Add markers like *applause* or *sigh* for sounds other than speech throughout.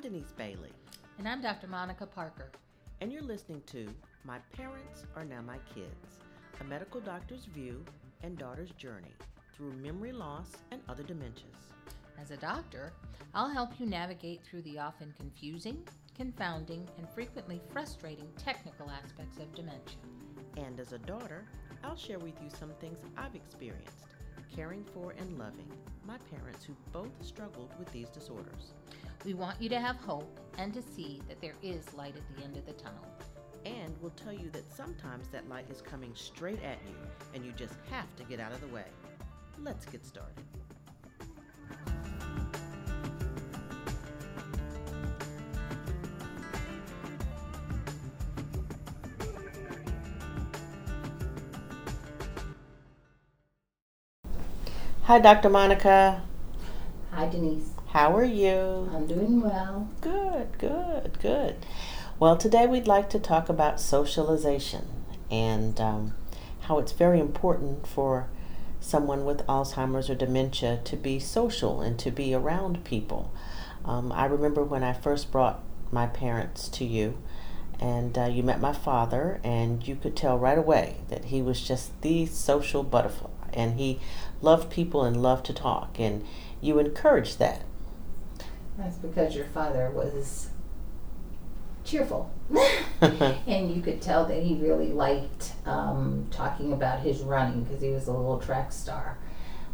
I'm Denise Bailey. And I'm Dr. Monica Parker. And you're listening to My Parents Are Now My Kids, a medical doctor's view and daughter's journey through memory loss and other dementias. As a doctor, I'll help you navigate through the often confusing, confounding, and frequently frustrating technical aspects of dementia. And as a daughter, I'll share with you some things I've experienced caring for and loving my parents who both struggled with these disorders. We want you to have hope and to see that there is light at the end of the tunnel. And we'll tell you that sometimes that light is coming straight at you and you just have to get out of the way. Let's get started. Hi, Dr. Monica. Hi, Denise. How are you? I'm doing well. Good, good, good. Well, today we'd like to talk about socialization and um, how it's very important for someone with Alzheimer's or dementia to be social and to be around people. Um, I remember when I first brought my parents to you, and uh, you met my father, and you could tell right away that he was just the social butterfly, and he loved people and loved to talk, and you encouraged that. That's because your father was cheerful. *laughs* *laughs* and you could tell that he really liked um, talking about his running because he was a little track star.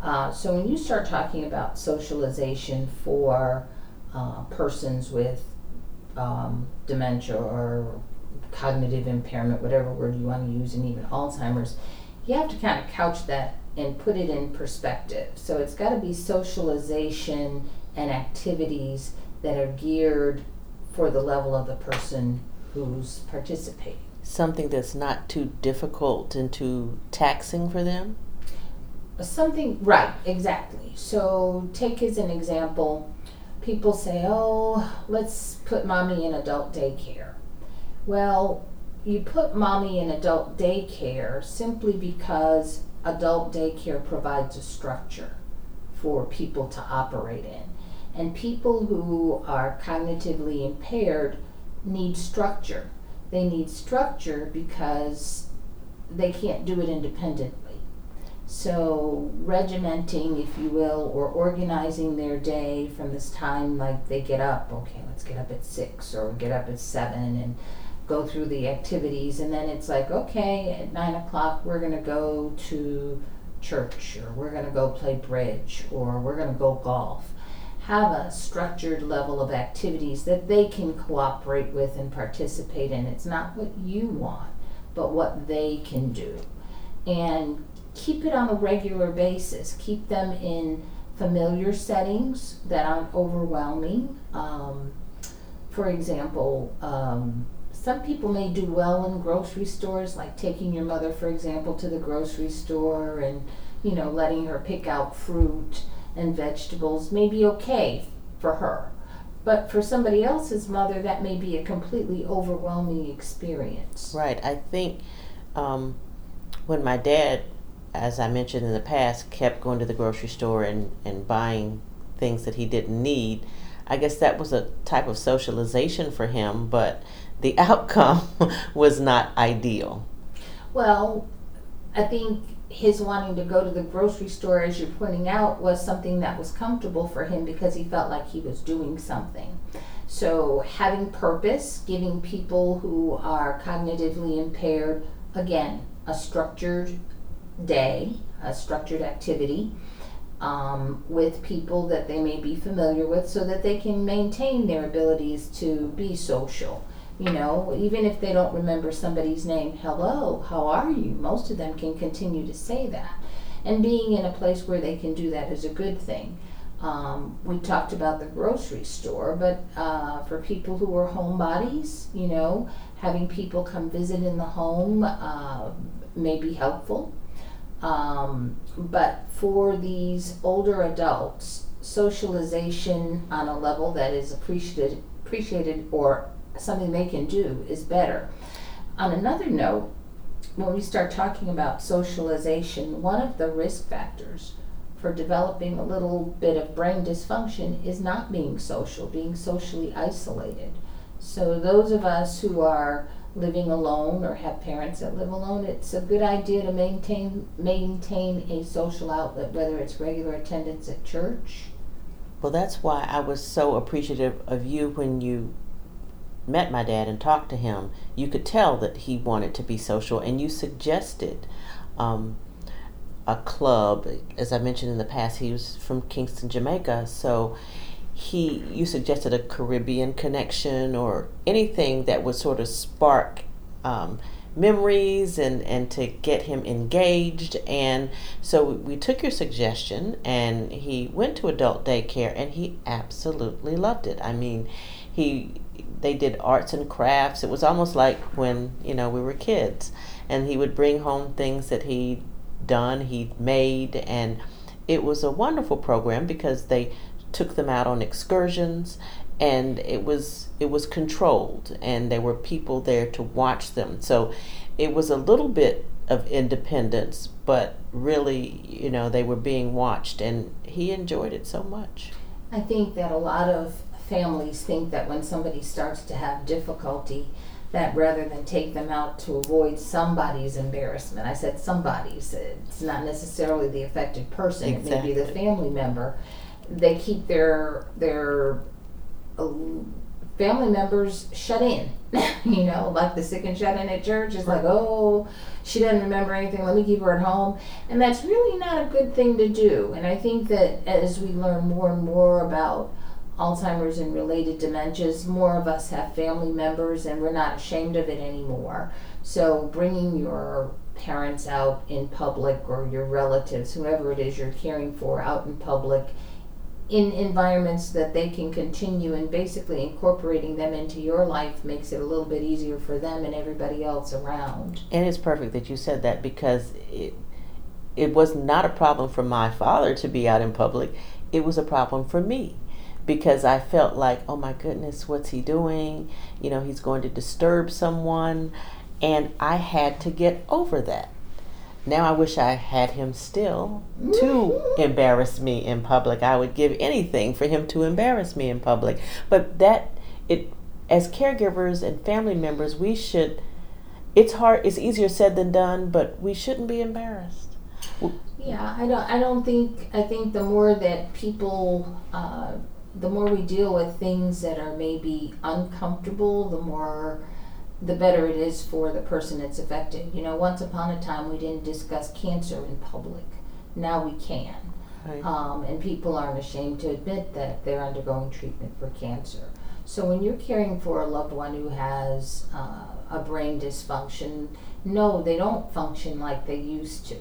Uh, so when you start talking about socialization for uh, persons with um, dementia or cognitive impairment, whatever word you want to use, and even Alzheimer's, you have to kind of couch that and put it in perspective. So it's got to be socialization and activities that are geared for the level of the person who's participating. Something that's not too difficult and too taxing for them? Something, right, exactly. So take as an example, people say, oh, let's put mommy in adult daycare. Well, you put mommy in adult daycare simply because adult daycare provides a structure for people to operate in. And people who are cognitively impaired need structure. They need structure because they can't do it independently. So, regimenting, if you will, or organizing their day from this time, like they get up, okay, let's get up at six or get up at seven and go through the activities. And then it's like, okay, at nine o'clock, we're going to go to church or we're going to go play bridge or we're going to go golf have a structured level of activities that they can cooperate with and participate in. It's not what you want, but what they can do. And keep it on a regular basis. Keep them in familiar settings that aren't overwhelming. Um, for example, um, some people may do well in grocery stores, like taking your mother, for example, to the grocery store and you know letting her pick out fruit and vegetables may be okay for her. But for somebody else's mother, that may be a completely overwhelming experience. Right. I think um, when my dad, as I mentioned in the past, kept going to the grocery store and, and buying things that he didn't need, I guess that was a type of socialization for him, but the outcome *laughs* was not ideal. Well, I think his wanting to go to the grocery store, as you're pointing out, was something that was comfortable for him because he felt like he was doing something. So, having purpose, giving people who are cognitively impaired, again, a structured day, a structured activity um, with people that they may be familiar with so that they can maintain their abilities to be social you know, even if they don't remember somebody's name, hello, how are you? Most of them can continue to say that. And being in a place where they can do that is a good thing. Um, we talked about the grocery store, but uh, for people who are homebodies, you know, having people come visit in the home uh, may be helpful. Um, but for these older adults, socialization on a level that is appreciated, appreciated or something they can do is better. On another note, when we start talking about socialization, one of the risk factors for developing a little bit of brain dysfunction is not being social, being socially isolated. So, those of us who are living alone or have parents that live alone, it's a good idea to maintain maintain a social outlet, whether it's regular attendance at church. Well, that's why I was so appreciative of you when you met my dad and talked to him. You could tell that he wanted to be social, and you suggested um, a club. As I mentioned in the past, he was from Kingston, Jamaica, so he you suggested a Caribbean connection or anything that would sort of spark um, memories and and to get him engaged. And so we took your suggestion and he went to adult daycare and he absolutely loved it. I mean he they did arts and crafts. It was almost like when you know we were kids. And he would bring home things that he'd done he'd made. And it was a wonderful program because they took them out on excursions and it was it was controlled and there were people there to watch them so it was a little bit of independence but really you know they were being watched and he enjoyed it so much i think that a lot of families think that when somebody starts to have difficulty that rather than take them out to avoid somebody's embarrassment i said somebody's it's not necessarily the affected person exactly. it may be the family member they keep their their family members shut in. *laughs* you know, like the sick and shut in at church is like, oh, she doesn't remember anything. Let me keep her at home, and that's really not a good thing to do. And I think that as we learn more and more about Alzheimer's and related dementias, more of us have family members, and we're not ashamed of it anymore. So bringing your parents out in public or your relatives, whoever it is you're caring for, out in public in environments that they can continue and basically incorporating them into your life makes it a little bit easier for them and everybody else around. And it's perfect that you said that because it it was not a problem for my father to be out in public. It was a problem for me because I felt like, oh my goodness, what's he doing? You know, he's going to disturb someone. And I had to get over that. Now I wish I had him still to embarrass me in public. I would give anything for him to embarrass me in public. But that it as caregivers and family members, we should it's hard it's easier said than done, but we shouldn't be embarrassed. Yeah, I don't I don't think I think the more that people uh, the more we deal with things that are maybe uncomfortable, the more the better it is for the person that's affected. You know, once upon a time we didn't discuss cancer in public. Now we can. Right. Um, and people aren't ashamed to admit that they're undergoing treatment for cancer. So when you're caring for a loved one who has uh, a brain dysfunction, no, they don't function like they used to.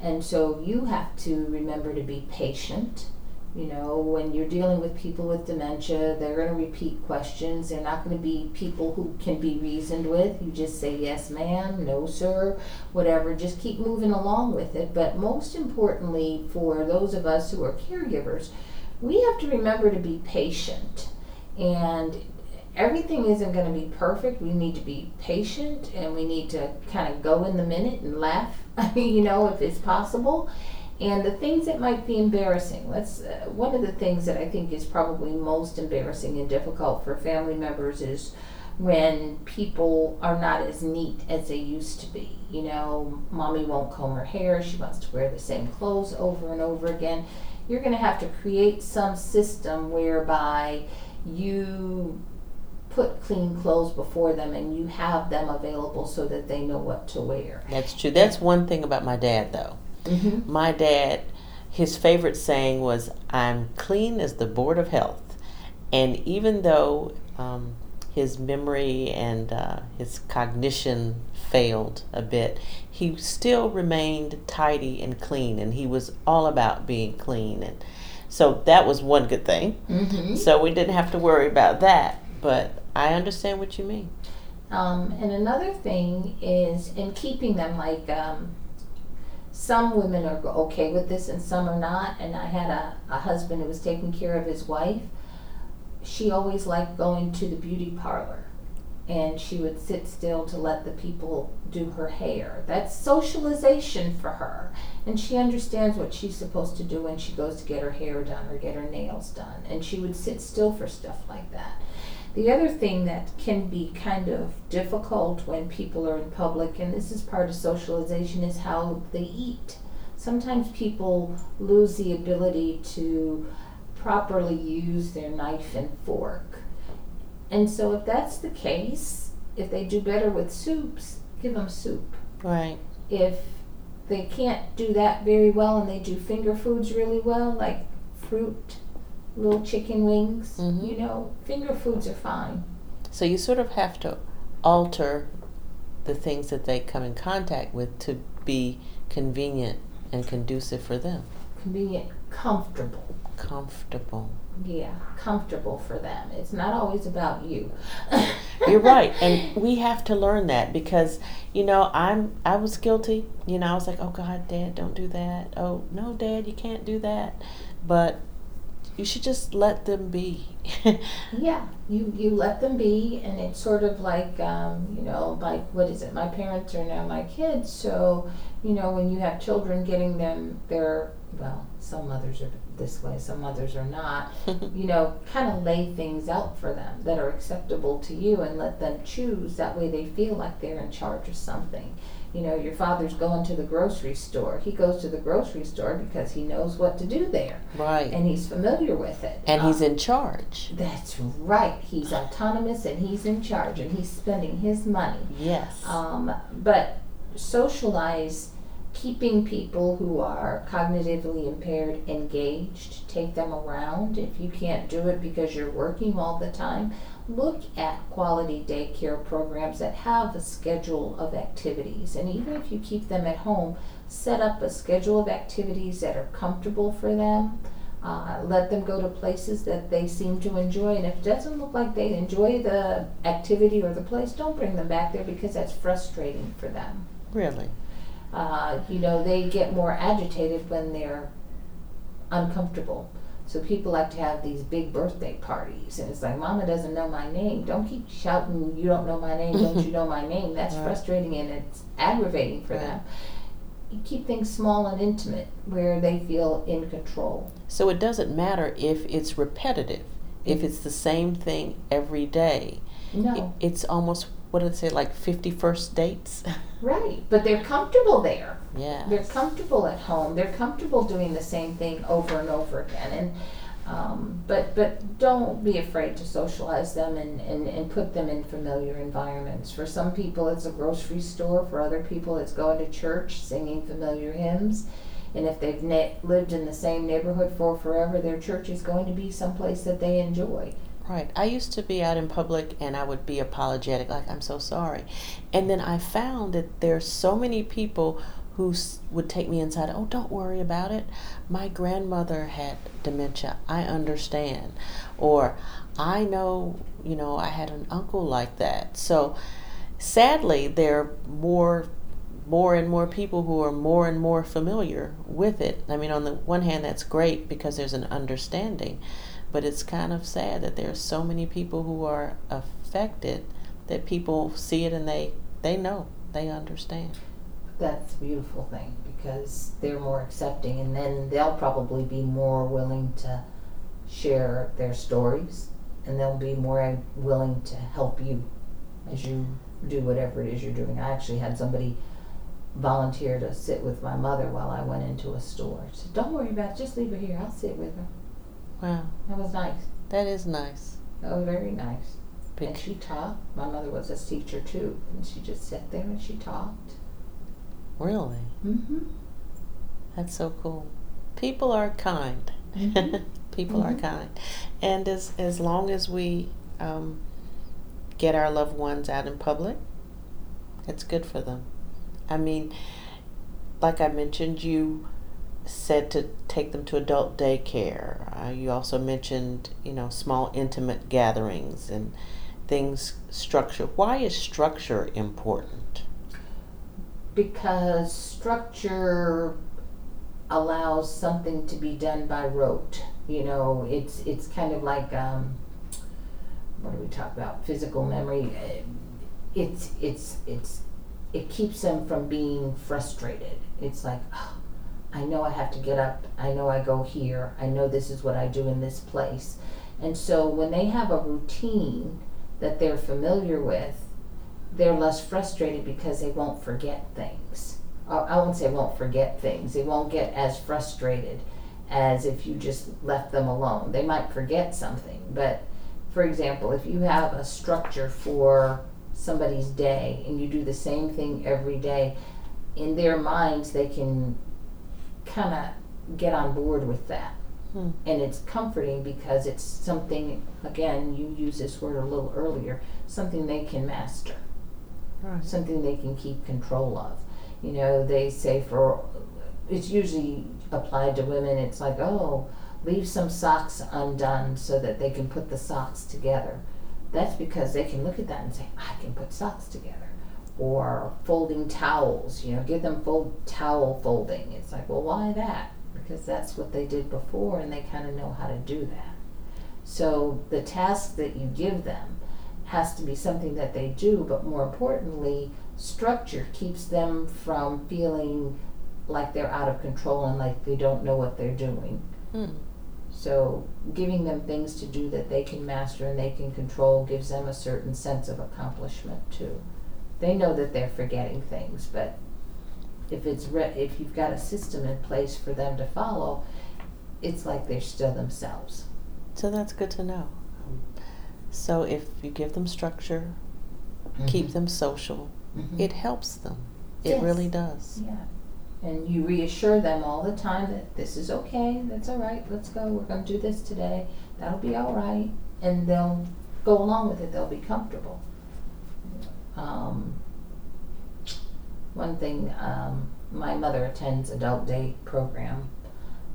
And so you have to remember to be patient you know, when you're dealing with people with dementia, they're going to repeat questions. They're not going to be people who can be reasoned with. You just say, yes, ma'am, no, sir, whatever. Just keep moving along with it. But most importantly, for those of us who are caregivers, we have to remember to be patient. And everything isn't going to be perfect. We need to be patient and we need to kind of go in the minute and laugh, *laughs* you know, if it's possible and the things that might be embarrassing. Let's uh, one of the things that I think is probably most embarrassing and difficult for family members is when people are not as neat as they used to be. You know, mommy won't comb her hair, she wants to wear the same clothes over and over again. You're going to have to create some system whereby you put clean clothes before them and you have them available so that they know what to wear. That's true. That's one thing about my dad though. Mm-hmm. My dad, his favorite saying was, I'm clean as the Board of Health. And even though um, his memory and uh, his cognition failed a bit, he still remained tidy and clean, and he was all about being clean. And so that was one good thing. Mm-hmm. So we didn't have to worry about that. But I understand what you mean. Um, and another thing is in keeping them like um, some women are okay with this and some are not. And I had a, a husband who was taking care of his wife. She always liked going to the beauty parlor. and she would sit still to let the people do her hair. That's socialization for her. And she understands what she's supposed to do when she goes to get her hair done or get her nails done. And she would sit still for stuff like that. The other thing that can be kind of difficult when people are in public, and this is part of socialization, is how they eat. Sometimes people lose the ability to properly use their knife and fork. And so, if that's the case, if they do better with soups, give them soup. Right. If they can't do that very well and they do finger foods really well, like fruit, little chicken wings, Mhm. you know, finger foods are fine. So you sort of have to alter the things that they come in contact with to be convenient and conducive for them. Convenient, comfortable. Comfortable. Yeah, comfortable for them. It's not always about you. *coughs* You're right, and we have to learn that because you know I'm I was guilty. You know I was like, oh God, Dad, don't do that. Oh no, Dad, you can't do that. But you should just let them be. *laughs* Yeah, you you let them be, and it's sort of like um, you know, like what is it? My parents are now my kids, so you know, when you have children, getting them their well, some mothers are this way, some mothers are not. *laughs* You know, kind of lay things out for them that are acceptable to you, and let them choose. That way, they feel like they're in charge of something. You know, your father's going to the grocery store. He goes to the grocery store because he knows what to do there, right. and he's familiar with it. And he's Uh, in charge. that's right. He's autonomous and he's in charge and he's spending his money. Yes. Um, but socialize, keeping people who are cognitively impaired engaged, take them around. If you can't do it because you're working all the time, look at quality daycare programs that have a schedule of activities. And even if you keep them at home, set up a schedule of activities that are comfortable for them. Uh, let them go to places that they seem to enjoy. And if it doesn't look like they enjoy the activity or the place, don't bring them back there because that's frustrating for them. really. Uh, you know, they get more agitated when they're uncomfortable. So people like to have these big birthday parties, and it's like, Mama doesn't know my name. Don't keep shouting, you don't know my name, don't you *laughs* know my name? That's Right. frustrating and it's aggravating for Right. them. You keep things small and intimate where they feel in control. So it doesn't matter if it's repetitive. If mm-hmm. it's the same thing every day. No. It, it's almost what did it say like 50 First Dates? *laughs* Right, but they're comfortable there. yeah. They're comfortable at home. They're comfortable doing the same thing over and over again. And um, but but don't be afraid to socialize them and, and, and put them in familiar environments. For some people, it's a grocery store. For other people, it's going to church, singing familiar hymns. And if they've na- lived in the same neighborhood for forever, their church is going to be someplace that they enjoy. Right. I used to be out in public and I would be apologetic, like, I'm so sorry. And then I found that there's so many people who would take me inside, oh, don't worry about it. My grandmother had dementia. I understand. Or I know, you know, I had an uncle like that. So sadly, there are more. More and more people who are more and more familiar with it. I mean, on the one hand, that's great because there's an understanding but it's kind of sad that there are so many people who are affected that people see it and they they know they understand That's a beautiful thing because they're more accepting, and then they'll probably be more willing to share their stories, and they'll be more willing to help you as you do whatever it is you're doing. I actually had somebody volunteer to sit with my mother while I went into a store. She said, "Don't worry about it. Just leave her here. I'll sit with her." Wow That was nice. that is nice Oh, very nice. And she taught. My mother was a teacher too, and she just sat there and she talked. really Mm-hmm. that's so cool people are kind Mhm. *laughs* people are Mhm. kind and as as long as we um, get our loved ones out in public it's good for them i mean like i mentioned you said to take them to adult daycare uh, you also mentioned you know small intimate gatherings and things structure why is structure important because structure allows something to be done by rote. You know, it's it's kind of like um, what do we talk about? Physical memory. It's it's it's it keeps them from being frustrated. It's like, oh, I know I have to get up. I know I go here. I know this is what I do in this place. And so when they have a routine that they're familiar with, they're less frustrated because they won't forget things. I won't say won't forget things. They won't get as frustrated as if you just left them alone. They might forget something, but for example, if you have a structure for somebody's day and you do the same thing every day, in their minds they can kind of get on board with that. Hmm. And it's comforting because it's something, again, you use this word a little earlier, something they can master, right. something they can keep control of. You know, they say for, it's usually applied to women, it's like, oh, leave some socks undone so that they can put the socks together. That's because they can look at that and say, I can put socks together. Or folding towels, you know, give them full towel folding. It's like, well, why that? Because that's what they did before and they kind of know how to do that. So the task that you give them has to be something that they do, but more importantly, structure keeps them from feeling like they're out of control and like they don't know what they're doing. Hmm. So, giving them things to do that they can master and they can control gives them a certain sense of accomplishment too. They know that they're forgetting things, but if it's re- if you've got a system in place for them to follow, it's like they're still themselves. So that's good to know. So if you give them structure, mm-hmm. keep them social, mm-hmm. it helps them. It yes. really does. Yeah and you reassure them all the time that this is okay, that's all right, let's go, we're going to do this today, that'll be all right, and they'll go along with it, they'll be comfortable. Um, one thing, um, my mother attends adult day program,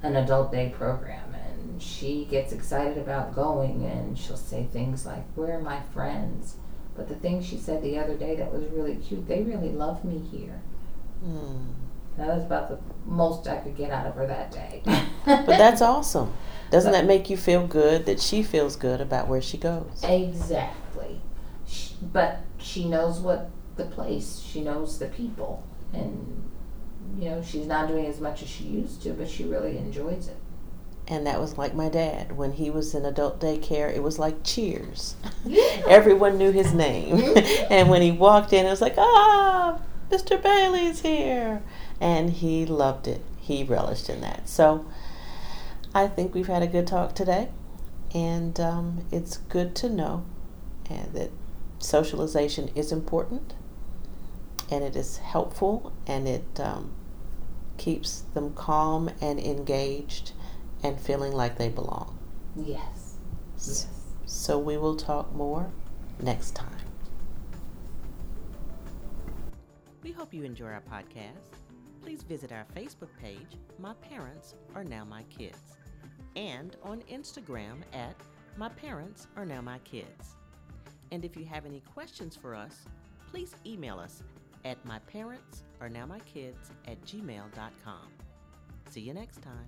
an adult day program, and she gets excited about going, and she'll say things like, "Where are my friends?" But the thing she said the other day that was really cute, they really love me here. Mm. That was about the most I could get out of her that day. *laughs* but that's awesome. Doesn't but, that make you feel good that she feels good about where she goes? Exactly. She, but she knows what the place, she knows the people, and you know she's not doing as much as she used to, but she really enjoys it. And that was like my dad when he was in adult daycare. It was like Cheers. Yeah. *laughs* Everyone knew his name, *laughs* *laughs* and when he walked in, it was like, ah, Mr. Bailey's here and he loved it. He relished in that. So I think we've had a good talk today, and um, it's good to know uh, that socialization is important and it is helpful and it um, keeps them calm and engaged and feeling like they belong. Yes. Yes. So we will talk more next time. We hope you enjoy our podcast please visit our Facebook page, My Parents Are Now My Kids, and on Instagram at My Parents Are Now My Kids. And if you have any questions for us, please email us at myparentsarenow.mykids at gmail.com. See you next time.